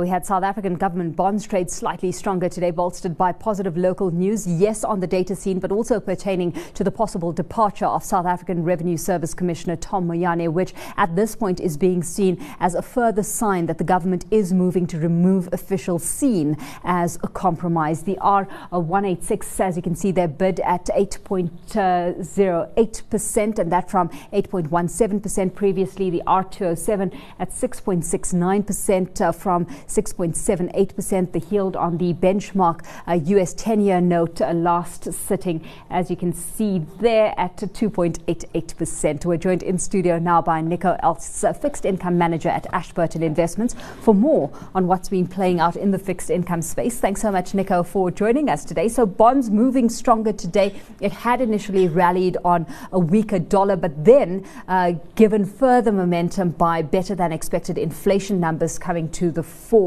Well, we had South African government bonds trade slightly stronger today, bolstered by positive local news, yes, on the data scene, but also pertaining to the possible departure of South African Revenue Service Commissioner Tom Moyane, which at this point is being seen as a further sign that the government is moving to remove officials seen as a compromise. The R186, as you can see, their bid at 8.08%, and that from 8.17% previously. The R207 at 6.69% uh, from 6.78%. The yield on the benchmark uh, US 10 year note uh, last sitting, as you can see there, at 2.88%. We're joined in studio now by Nico Els, fixed income manager at Ashburton Investments, for more on what's been playing out in the fixed income space. Thanks so much, Nico, for joining us today. So, bonds moving stronger today. It had initially rallied on a weaker dollar, but then uh, given further momentum by better than expected inflation numbers coming to the fore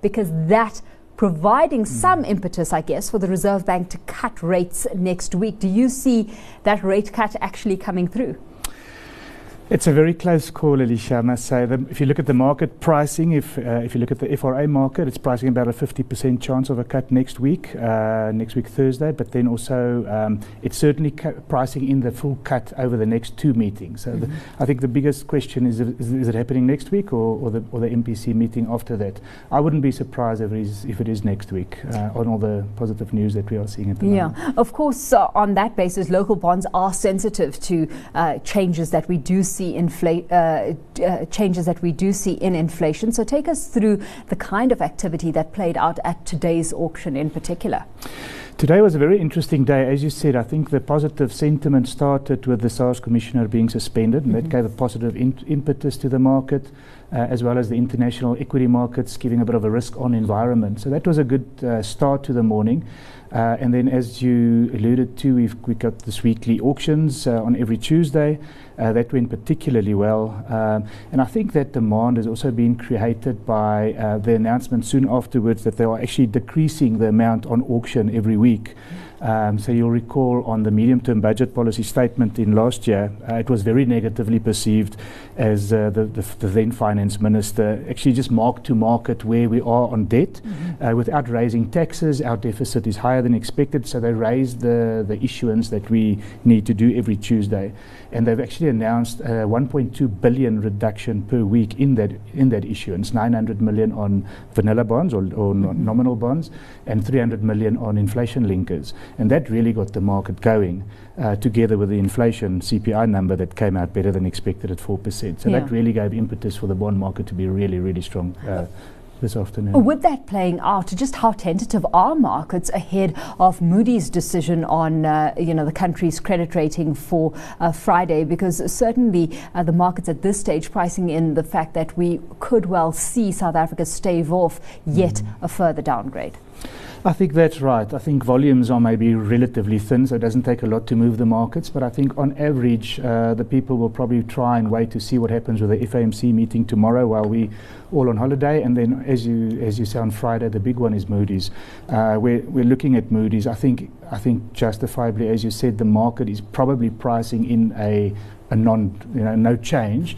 because that providing some impetus, I guess, for the Reserve Bank to cut rates next week. Do you see that rate cut actually coming through? It's a very close call, Alicia, I must say. The, if you look at the market pricing, if, uh, if you look at the FRA market, it's pricing about a 50% chance of a cut next week, uh, next week Thursday, but then also um, it's certainly pricing in the full cut over the next two meetings. So mm-hmm. the, I think the biggest question is, is, is it happening next week or, or, the, or the MPC meeting after that? I wouldn't be surprised if it is, if it is next week uh, on all the positive news that we are seeing at the yeah. moment. Yeah, of course, uh, on that basis, local bonds are sensitive to uh, changes that we do see see infla- uh, uh, changes that we do see in inflation. So take us through the kind of activity that played out at today's auction in particular. Today was a very interesting day. As you said, I think the positive sentiment started with the SARS commissioner being suspended, and mm-hmm. that gave a positive impetus to the market, uh, as well as the international equity markets giving a bit of a risk on environment. So that was a good uh, start to the morning. Uh, and then, as you alluded to, we've we got this weekly auctions uh, on every Tuesday. Uh, that went particularly well. Um, and I think that demand has also been created by uh, the announcement soon afterwards that they are actually decreasing the amount on auction every week. Um, so you'll recall on the medium-term budget policy statement in last year, uh, it was very negatively perceived as uh, the, the, the, then finance minister actually just marked to market where we are on debt mm-hmm. uh, without raising taxes. Our deficit is higher than expected, so they raised the, issuance that we need to do every Tuesday. And they've actually announced a 1.2 billion reduction per week in that in that issuance, 900 million on vanilla bonds or, or mm-hmm. nominal bonds, and 300 million on inflation linkers. And that really got the market going, uh, together with the inflation CPI number that came out better than expected at 4%. So yeah. that really gave impetus for the bond market to be really, really strong. Uh, this afternoon. With that playing out, just how tentative are markets ahead of Moody's decision on uh, you know the country's credit rating for uh, Friday? Because certainly uh, the markets at this stage pricing in the fact that we could well see South Africa stave off yet mm. a further downgrade. I think that's right. I think volumes are maybe relatively thin, so it doesn't take a lot to move the markets. But I think on average, uh, the people will probably try and wait to see what happens with the FOMC meeting tomorrow while we all on holiday. And then, as you as you say on Friday, the big one is Moody's. Uh, we're we're looking at Moody's. I think I think justifiably, as you said, the market is probably pricing in a a non you know no change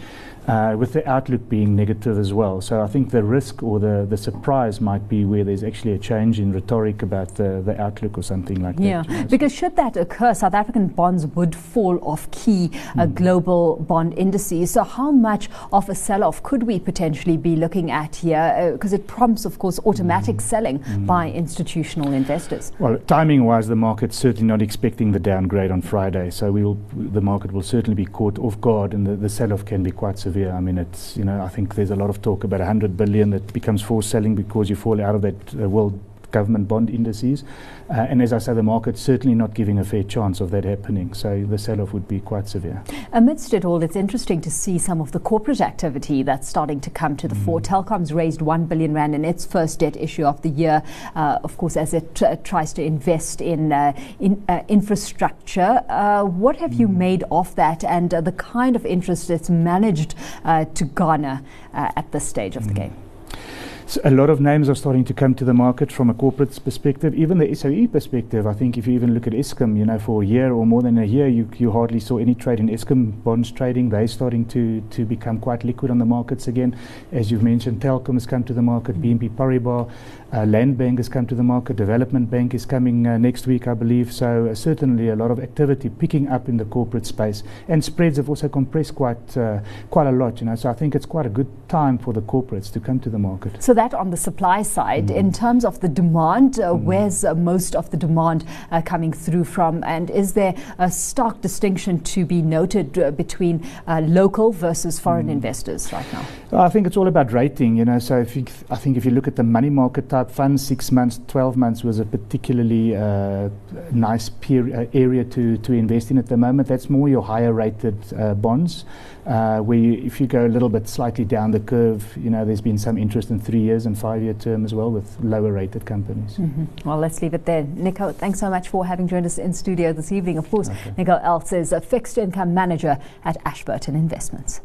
uh, with the outlook being negative as well. So I think the risk or the, the surprise might be where there's actually a change in rhetoric about the, the outlook or something like yeah. that. Yeah, because should that occur, South African bonds would fall off key uh, mm. global bond indices. So how much of a sell-off could we potentially be looking at here? Because uh, it prompts, of course, automatic mm. selling mm. by institutional investors. Well, timing-wise, the market's certainly not expecting the downgrade on Friday. So we will, the market will certainly be caught off guard and the, the sell-off can be quite severe. I mean, it's, you know, I think there's a lot of talk about 100 billion that becomes forced selling because you fall out of that uh, world government bond indices. Uh, and as I say, the market's certainly not giving a fair chance of that happening. So the sell off would be quite severe. Amidst it all, it's interesting to see some of the corporate activity that's starting to come to the mm. fore. Telkom's raised 1 billion Rand in its first debt issue of the year, uh, of course, as it tries to invest in, uh, in uh, infrastructure. Uh, what have mm. you made of that and uh, the kind of interest it's managed to garner at this stage of mm. the game? A lot of names are starting to come to the market from a corporate perspective. Even the SOE perspective, I think if you even look at Eskom, you know, for a year or more than a year, you, you hardly saw any trade in Eskom bonds trading. They're starting to, to become quite liquid on the markets again. As you've mentioned, Telkom has come to the market, BNP Paribas, uh, Land Bank has come to the market, Development Bank is coming uh, next week, I believe. So uh, certainly a lot of activity picking up in the corporate space, and spreads have also compressed quite uh, quite a lot. You know, so I think it's quite a good time for the corporates to come to the market. So that on the supply side, mm. in terms of the demand, uh, mm. where's uh, most of the demand coming through from, and is there a stark distinction to be noted between local versus foreign mm. investors right now? I think it's all about rating. You know, so if you, I think if you look at the money market type funds, six months, 12 months was a particularly uh, nice peer, uh, area to, to invest in at the moment. That's more your higher rated uh, bonds. Uh, where you, if you go a little bit slightly down the curve, you know, there's been some interest in three years and five year term as well with lower rated companies. Mm-hmm. Well, let's leave it there. Nico, thanks so much for having joined us in studio this evening. Of course, okay. Nico Els is a fixed income manager at Ashburton Investments.